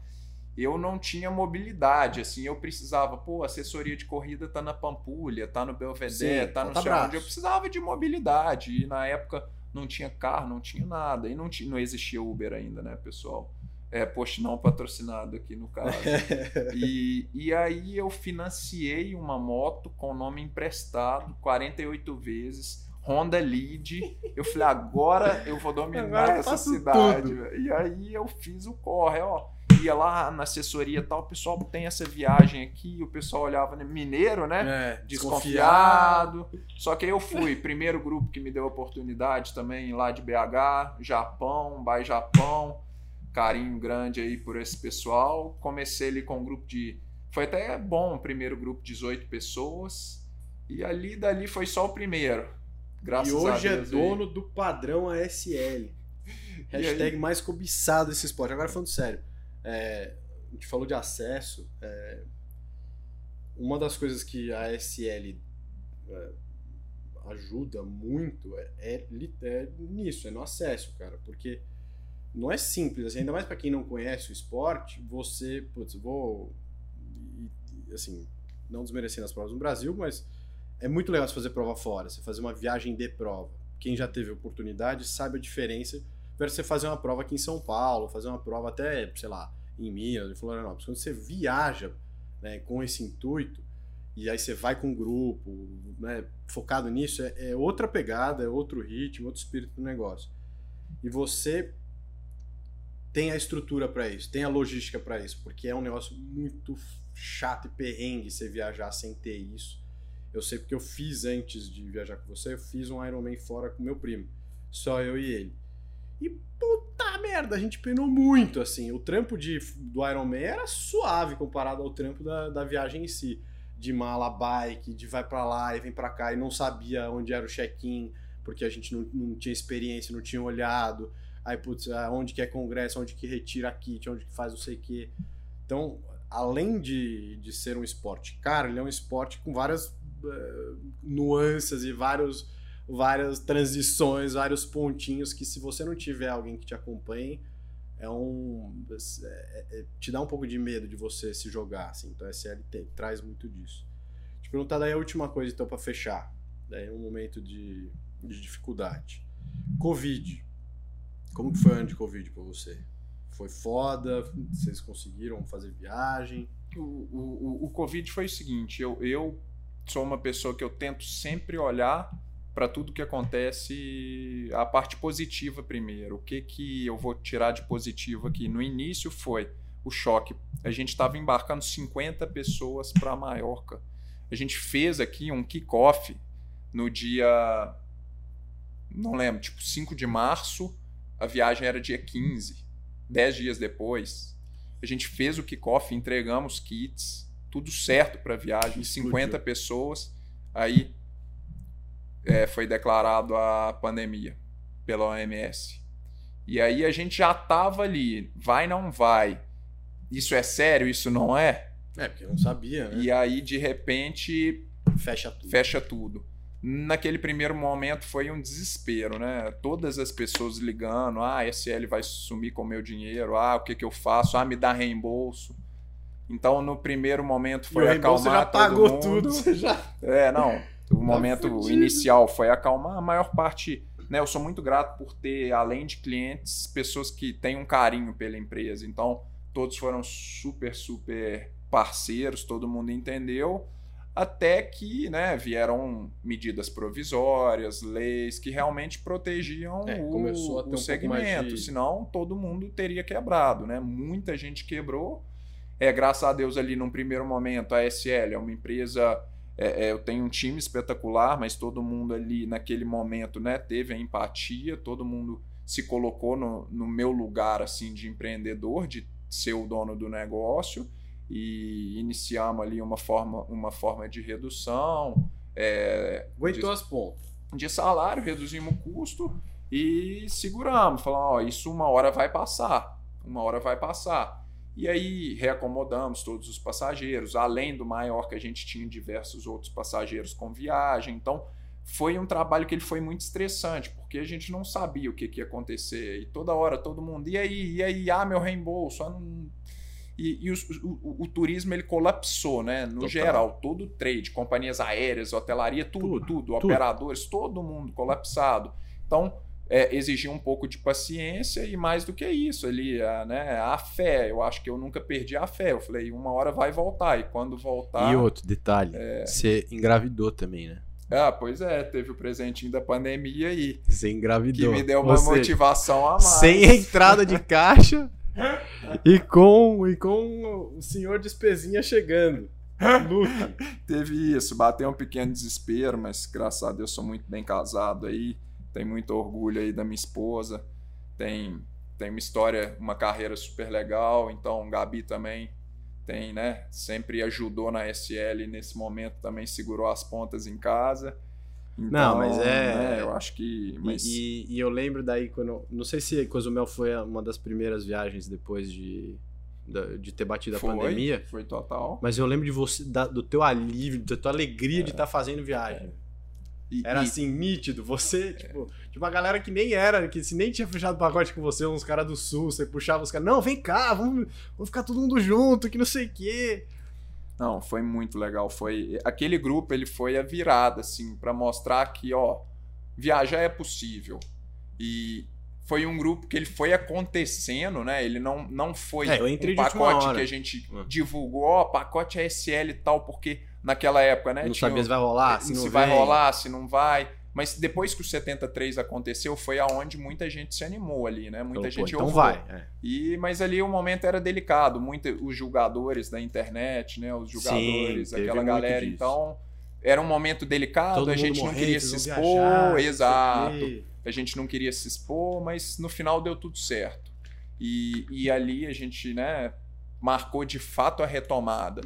[SPEAKER 2] Eu não tinha mobilidade, assim, eu precisava, pô, assessoria de corrida tá na Pampulha, tá no Belvedere,
[SPEAKER 1] Sim,
[SPEAKER 2] tá no onde. Eu precisava de mobilidade e na época não tinha carro, não tinha nada e não, tinha, não existia Uber ainda, né, pessoal? É, post não patrocinado aqui no caso. E, e aí eu financiei uma moto com nome emprestado 48 vezes, Honda Lead. Eu falei, agora eu vou dominar
[SPEAKER 1] eu
[SPEAKER 2] essa cidade.
[SPEAKER 1] tudo.
[SPEAKER 2] E aí eu fiz o corre, ó. Ia lá na assessoria e tal, o pessoal tem essa viagem aqui, o pessoal olhava, né, mineiro, né?
[SPEAKER 1] É,
[SPEAKER 2] desconfiado. Só que aí eu fui, primeiro grupo que me deu a oportunidade também lá de BH, Japão, Bai Japão, carinho grande aí por esse pessoal. Comecei ali com um grupo de. Foi até bom o primeiro grupo, 18 pessoas. E ali dali foi só o primeiro. Graças
[SPEAKER 1] E hoje
[SPEAKER 2] a
[SPEAKER 1] é
[SPEAKER 2] aí.
[SPEAKER 1] dono do padrão ASL. Hashtag mais cobiçado desse esporte. Agora falando sério, é, a gente falou de acesso. é, uma das coisas que a ASL é, ajuda muito é, é é nisso, é no acesso, cara. Porque não é simples, assim, ainda mais para quem não conhece o esporte, você, putz, vou assim, não desmerecendo as provas no Brasil, mas é muito legal você fazer prova fora, você fazer uma viagem de prova. Quem já teve oportunidade sabe a diferença versus você fazer uma prova aqui em São Paulo, fazer uma prova até, sei lá, em Minas, em Florianópolis. Quando você viaja né, com esse intuito, e aí você vai com um grupo, né, focado nisso, é, é outra pegada, é outro ritmo, outro espírito do negócio. E você tem a estrutura para isso, tem a logística para isso, porque é um negócio muito chato e perrengue você viajar sem ter isso. Eu sei porque eu fiz antes de viajar com você, eu fiz um Ironman fora com meu primo, só eu e ele. E puta merda, a gente penou muito, assim. O trampo de, do Ironman era suave comparado ao trampo da, da viagem em si. De mala, bike, de vai pra lá e vem pra cá e não sabia onde era o check-in, porque a gente não, não tinha experiência, não tinha olhado. Aí, putz, ah, onde que é congresso, onde que retira kit, onde que faz não sei o quê. Então, além de, de ser um esporte caro, ele é um esporte com várias eh, nuances e vários, várias transições, vários pontinhos que se você não tiver alguém que te acompanhe, é um é- é- te dá um pouco de medo de você se jogar, assim. Então a SLT traz muito disso. Te perguntar daí a última coisa então para fechar. Daí um momento de, de dificuldade. Covid. Como que foi o ano de Covid para você? Foi foda? Vocês conseguiram fazer viagem?
[SPEAKER 2] O, o, o- o Covid foi o seguinte: eu, eu sou uma pessoa que eu tento sempre olhar para tudo que acontece, a parte positiva primeiro. O que, que eu vou tirar de positivo aqui? No início foi o choque. A gente estava embarcando 50 pessoas para Maiorca. A gente fez aqui um kickoff no dia. Não lembro, tipo 5 de março. A viagem era dia 15. Dez dias depois, a gente fez o kickoff, entregamos kits, tudo certo para a viagem,
[SPEAKER 1] Explodiu.
[SPEAKER 2] 50 pessoas. Aí é, foi declarado a pandemia pela OMS. E aí a gente já tava ali, vai não vai. Isso é sério, isso não é?
[SPEAKER 1] É, porque eu não sabia, né?
[SPEAKER 2] E aí de repente
[SPEAKER 1] Fecha tudo.
[SPEAKER 2] fecha tudo. Naquele primeiro momento foi um desespero, né? Todas as pessoas ligando, ah, a SL vai sumir com o meu dinheiro, ah, o que que eu faço? Ah, me dá reembolso. Então, no primeiro momento
[SPEAKER 1] E o
[SPEAKER 2] foi
[SPEAKER 1] reembolso você
[SPEAKER 2] acalmar
[SPEAKER 1] já pagou
[SPEAKER 2] todo mundo.
[SPEAKER 1] tudo, você já.
[SPEAKER 2] É, não. O momento
[SPEAKER 1] fudido.
[SPEAKER 2] inicial foi acalmar. A maior parte, né? Eu sou muito grato por ter, além de clientes, pessoas que têm um carinho pela empresa. Então, todos foram super, super parceiros, todo mundo entendeu. Até que né, vieram medidas provisórias, leis que realmente protegiam
[SPEAKER 1] É,
[SPEAKER 2] o,
[SPEAKER 1] um
[SPEAKER 2] o
[SPEAKER 1] pouco
[SPEAKER 2] segmento.
[SPEAKER 1] de-
[SPEAKER 2] Senão, todo mundo teria quebrado. Né? Muita gente quebrou. É, graças a Deus, ali num primeiro momento, a SL é uma empresa é, é, eu tenho um time espetacular, mas todo mundo ali naquele momento né, teve a empatia, todo mundo se colocou no, no meu lugar assim de empreendedor, de ser o dono do negócio e iniciamos ali uma forma, uma forma de redução. É,
[SPEAKER 3] Aguentou as pontas.
[SPEAKER 2] De salário, reduzimos o custo e seguramos. Falamos, ó, isso uma hora vai passar, uma hora vai passar. E aí reacomodamos todos os passageiros, além do maior que a gente tinha diversos outros passageiros com viagem. Então, foi um trabalho que ele foi muito estressante, porque a gente não sabia o que, que ia acontecer. E toda hora todo mundo, e aí, e aí, ah, meu reembolso. Ah, não... E, e o, o, o, turismo ele colapsou, né? No Total. geral, todo o trade, companhias aéreas, hotelaria, tudo, tudo, tudo, tudo. operadores, todo mundo colapsado. Então, é, exigia um pouco de paciência e mais do que isso, ali, a, né, a fé. Eu acho que eu nunca perdi a fé. Eu falei, uma hora vai voltar, e quando voltar.
[SPEAKER 1] E outro detalhe, é... você engravidou também, né?
[SPEAKER 2] Ah, pois é, teve o presentinho da pandemia aí.
[SPEAKER 1] Você engravidou.
[SPEAKER 2] Que me deu uma Ou motivação seja, a mais.
[SPEAKER 1] Sem entrada de caixa e, com, e com o senhor despesinha chegando.
[SPEAKER 2] Luke. Teve isso, bateu um pequeno desespero, mas graças a Deus sou muito bem casado aí. Tenho muito orgulho aí da minha esposa. Tem, tem uma história, uma carreira super legal. Então, Gabi também tem, né? Sempre ajudou na SL nesse momento também segurou as pontas em casa.
[SPEAKER 1] Então, não, mas é.
[SPEAKER 2] Né, eu acho que. Mas...
[SPEAKER 1] E, e, eu lembro daí quando. Não sei se Cozumel foi uma das primeiras viagens depois de, de ter batido a
[SPEAKER 2] foi,
[SPEAKER 1] pandemia.
[SPEAKER 2] Foi total.
[SPEAKER 1] Mas eu lembro de você, da, do teu alívio, da tua alegria é. de estar tá fazendo viagem. É. E, era e... assim, nítido. Você, é. tipo, tipo, uma galera que nem era, que se nem tinha fechado pacote com você, uns caras do sul, você puxava os caras, não, vem cá, vamos, vamos ficar todo mundo junto, que não sei o quê.
[SPEAKER 2] Não, foi muito legal. Foi aquele grupo, ele foi a virada, assim, para mostrar que, ó, viajar é possível. E foi um grupo que ele foi acontecendo, né? Ele não, não foi
[SPEAKER 1] é, um
[SPEAKER 2] pacote que a gente hum. divulgou, ó, pacote ASL e tal, porque naquela época, né?
[SPEAKER 1] Não tinha, sabia se vai rolar,
[SPEAKER 2] se,
[SPEAKER 1] se
[SPEAKER 2] não vai vem. rolar, se não vai. Mas depois que o 73 aconteceu, foi aonde muita gente se animou ali, né? Muita então, gente
[SPEAKER 1] pô, então vai. É.
[SPEAKER 2] E mas ali o momento era delicado, muito os julgadores da internet, né? Os julgadores, Sim, aquela galera, então era um momento delicado, Todo a gente não queria se expor, viajar, exato. A gente não queria se expor, mas no final deu tudo certo. E, e ali a gente, né, marcou de fato a retomada.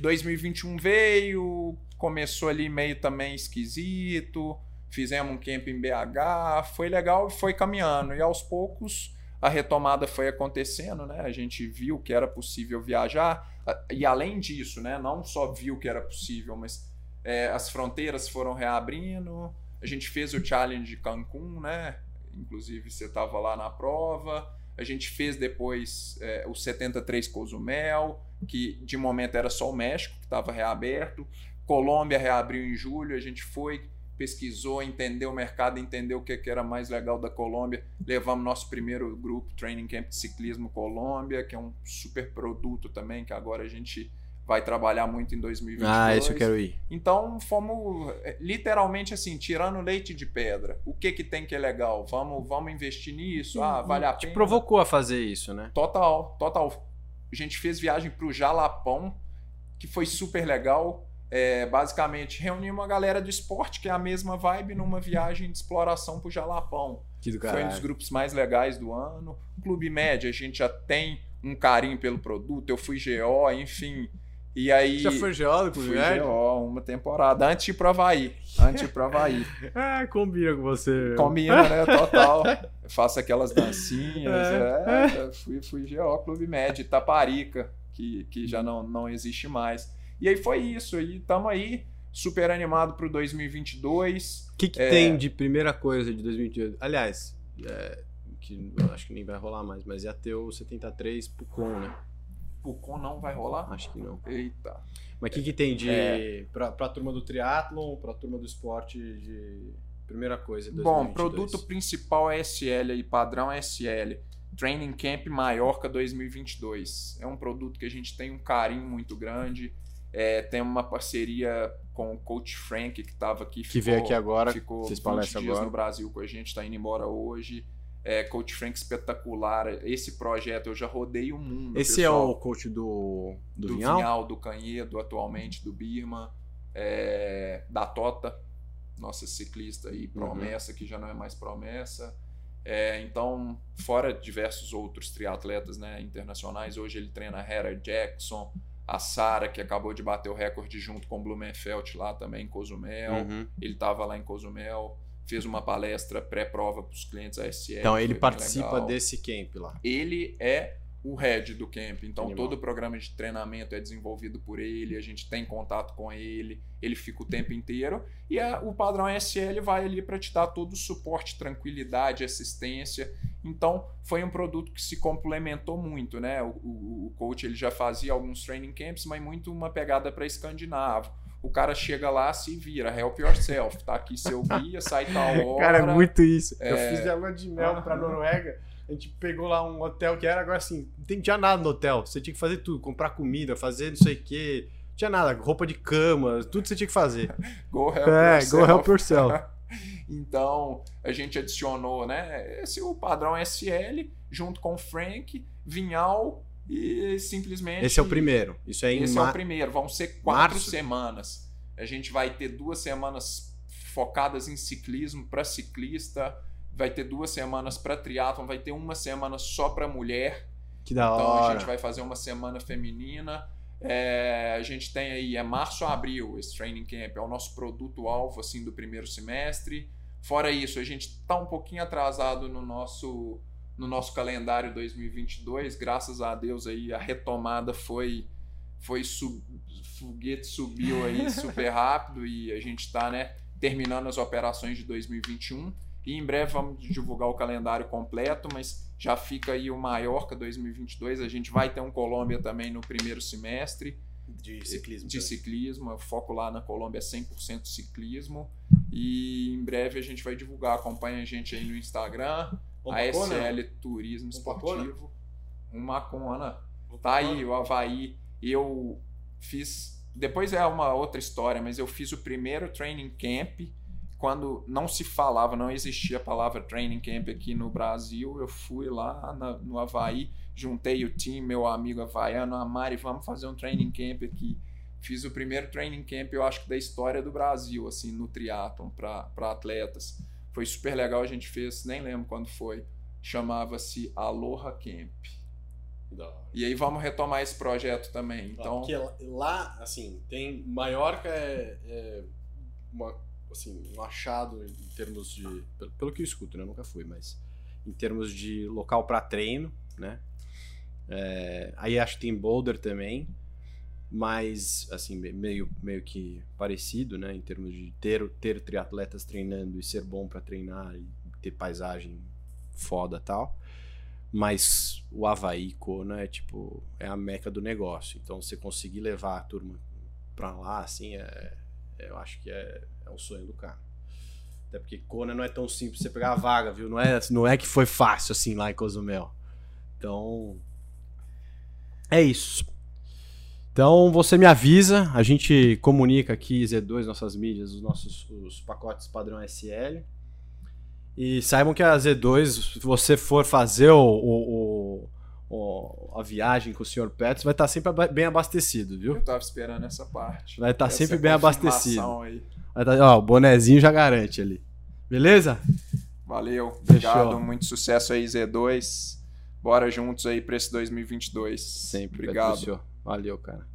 [SPEAKER 2] 2021 veio, começou ali meio também esquisito, fizemos um camp em BH, foi legal foi caminhando. E aos poucos a retomada foi acontecendo, né? A gente viu que era possível viajar. E além disso, né? Não só viu que era possível, mas é, as fronteiras foram reabrindo. A gente fez o challenge de Cancún, né? Inclusive você estava lá na prova. A gente fez depois é, o 73 Cozumel que de momento era só o México que estava reaberto. Colômbia reabriu em julho, a gente foi, pesquisou, entendeu o mercado, entendeu o que, que era mais legal da Colômbia. Levamos nosso primeiro grupo, Training Camp de Ciclismo Colômbia, que é um super produto também, que agora a gente vai trabalhar muito em 2022.
[SPEAKER 1] Ah, esse eu quero ir.
[SPEAKER 2] Então, fomos é, literalmente assim, tirando leite de pedra. O que que tem que é legal? Vamos, vamos investir nisso? Ah, vale a pena.
[SPEAKER 1] Te provocou a fazer isso, né?
[SPEAKER 2] Total, total a gente fez viagem para o Jalapão, que foi super legal. É, basicamente, reunimos uma galera do esporte, que é a mesma vibe, numa viagem de exploração para o Jalapão.
[SPEAKER 1] Que do
[SPEAKER 2] foi um dos grupos mais legais do ano. Clube Média, a gente já tem um carinho pelo produto. Eu fui GO, enfim. E aí.
[SPEAKER 1] Já foi geólogo,
[SPEAKER 2] Fui GO, uma temporada. Antes de ir pro Havaí. Antes de ir pro Havaí.
[SPEAKER 1] ah, combina com você.
[SPEAKER 2] Combina, né? Total. faço aquelas dancinhas. É. É, fui, fui GO, Clube Médio, Itaparica, que, que já não, não existe mais. E aí foi isso. E estamos aí, super animado pro 2022.
[SPEAKER 1] O que, que é... tem de primeira coisa de 2022? Aliás, é, que acho que nem vai rolar mais, mas ia ter o 73 Pucon, né?
[SPEAKER 2] Pucon não vai rolar?
[SPEAKER 1] Acho que não.
[SPEAKER 2] Eita.
[SPEAKER 1] Mas o que, que tem de. É... Pra, pra turma do triatlon, pra turma do esporte de. Primeira coisa. 2022.
[SPEAKER 2] Bom, produto principal é SL e padrão é SL. Training Camp Maiorca 2022. É um produto que a gente tem um carinho muito grande. É, tem uma parceria com o Coach Frank, que estava aqui.
[SPEAKER 1] Que ficou, veio aqui agora.
[SPEAKER 2] Ficou 20 dias agora. no Brasil com a gente, está indo embora hoje é, Coach Frank espetacular. Esse projeto eu já rodei o mundo.
[SPEAKER 1] Esse é pessoal. é o coach do, do,
[SPEAKER 2] do
[SPEAKER 1] Vinhal?
[SPEAKER 2] Vinhal, do Canhedo, atualmente, do Birma. é, da Tota, nossa ciclista aí, uhum. promessa, uhum. que já não é mais promessa. É, então, fora diversos outros triatletas né, internacionais, hoje ele treina Hera Jackson, a Sara, que acabou de bater o recorde junto com o Blumenfeld lá também em Cozumel. Uhum. Ele estava lá em Cozumel, fez uma palestra pré-prova para os clientes ASL.
[SPEAKER 1] Então, ele participa desse camp lá.
[SPEAKER 2] Ele é o head do camp. Então, Animal. todo o programa de treinamento é desenvolvido por ele, a gente tem contato com ele, ele fica o tempo inteiro. E a, o padrão SL vai ali para te dar todo o suporte, tranquilidade, assistência. Então, foi um produto que se complementou muito, né? O, o, o coach ele já fazia alguns training camps, mas muito uma pegada para escandinavo. O cara chega lá, se vira, help yourself, tá aqui seu guia, sai tal hora.
[SPEAKER 1] Cara, é muito isso. É... Eu fiz a lua de mel para Noruega a gente pegou lá um hotel que era agora assim, não tinha nada no hotel. Você tinha que fazer tudo, comprar comida, fazer não sei o quê. Não tinha nada, roupa de cama, tudo você tinha que fazer.
[SPEAKER 2] go help é, yourself. go help yourself. então, a gente adicionou, né, esse o padrão SL junto com o Frank, Vinhal e simplesmente
[SPEAKER 1] Esse é o primeiro. Isso é em
[SPEAKER 2] Esse é o primeiro, vão ser quatro Março. semanas. A gente vai ter duas semanas focadas em ciclismo para ciclista, vai ter duas semanas para triatlon, vai ter uma semana só para mulher.
[SPEAKER 1] Que da hora. Então
[SPEAKER 2] a gente vai fazer uma semana feminina. É, a gente tem aí, é março a abril esse training camp, é o nosso produto-alvo assim, do primeiro semestre. Fora isso, a gente está um pouquinho atrasado no nosso, no nosso calendário 2022. Graças a Deus aí a retomada foi, foi sub, foguete subiu aí super rápido e a gente está né, terminando as operações de 2021. E em breve vamos divulgar o calendário completo, mas já fica aí o Maiorca 2022. A gente vai ter um Colômbia também no primeiro semestre.
[SPEAKER 1] De ciclismo.
[SPEAKER 2] De ciclismo. O foco lá na Colômbia é 100% ciclismo. E em breve a gente vai divulgar. Acompanha a gente aí no Instagram. a SL Turismo Esportivo. Uma Macona. Tá aí, o Havaí. Eu fiz. Depois é uma outra história, mas eu fiz o primeiro training camp quando não se falava, não existia a palavra training camp aqui no Brasil, eu fui lá na, no Havaí, juntei o time, meu amigo havaiano, a Mari, vamos fazer um training camp aqui. Fiz o primeiro training camp, eu acho que da história do Brasil, assim, no triatlon, para atletas. Foi super legal, a gente fez, nem lembro quando foi, chamava-se Aloha Camp. E aí vamos retomar esse projeto também. Então,
[SPEAKER 1] Porque lá, assim, tem Maiorca é, é uma assim, um achado em termos de. Pelo, que eu escuto, né? Eu nunca fui, mas em termos de local para treino, né? É, aí acho que tem Boulder também, mas assim, meio, meio que parecido, né? Em termos de ter, ter triatletas treinando e ser bom para treinar e ter paisagem foda tal. Mas o Havaí, Kona é tipo, é a meca do negócio. Então você conseguir levar a turma pra lá, assim, é, eu acho que é, é o sonho do cara. Até porque Kona não é tão simples você pegar a vaga, viu? Não é, não é que foi fácil assim lá em Cozumel. Então. É isso. Então você me avisa, a gente comunica aqui Z2, nossas mídias, os nossos os pacotes padrão SL. E saibam que a Z2, se você for fazer o, o, o, a viagem com o Sr. Petros, vai estar sempre bem abastecido, viu?
[SPEAKER 2] Eu tava esperando essa parte.
[SPEAKER 1] Vai estar sempre bem abastecido. Aí. Ó, o bonezinho já garante ali. Beleza?
[SPEAKER 2] Valeu. Obrigado. Fechou. Muito sucesso aí, Z2. Bora juntos aí para esse 2022.
[SPEAKER 1] Sempre. Obrigado. Valeu, cara.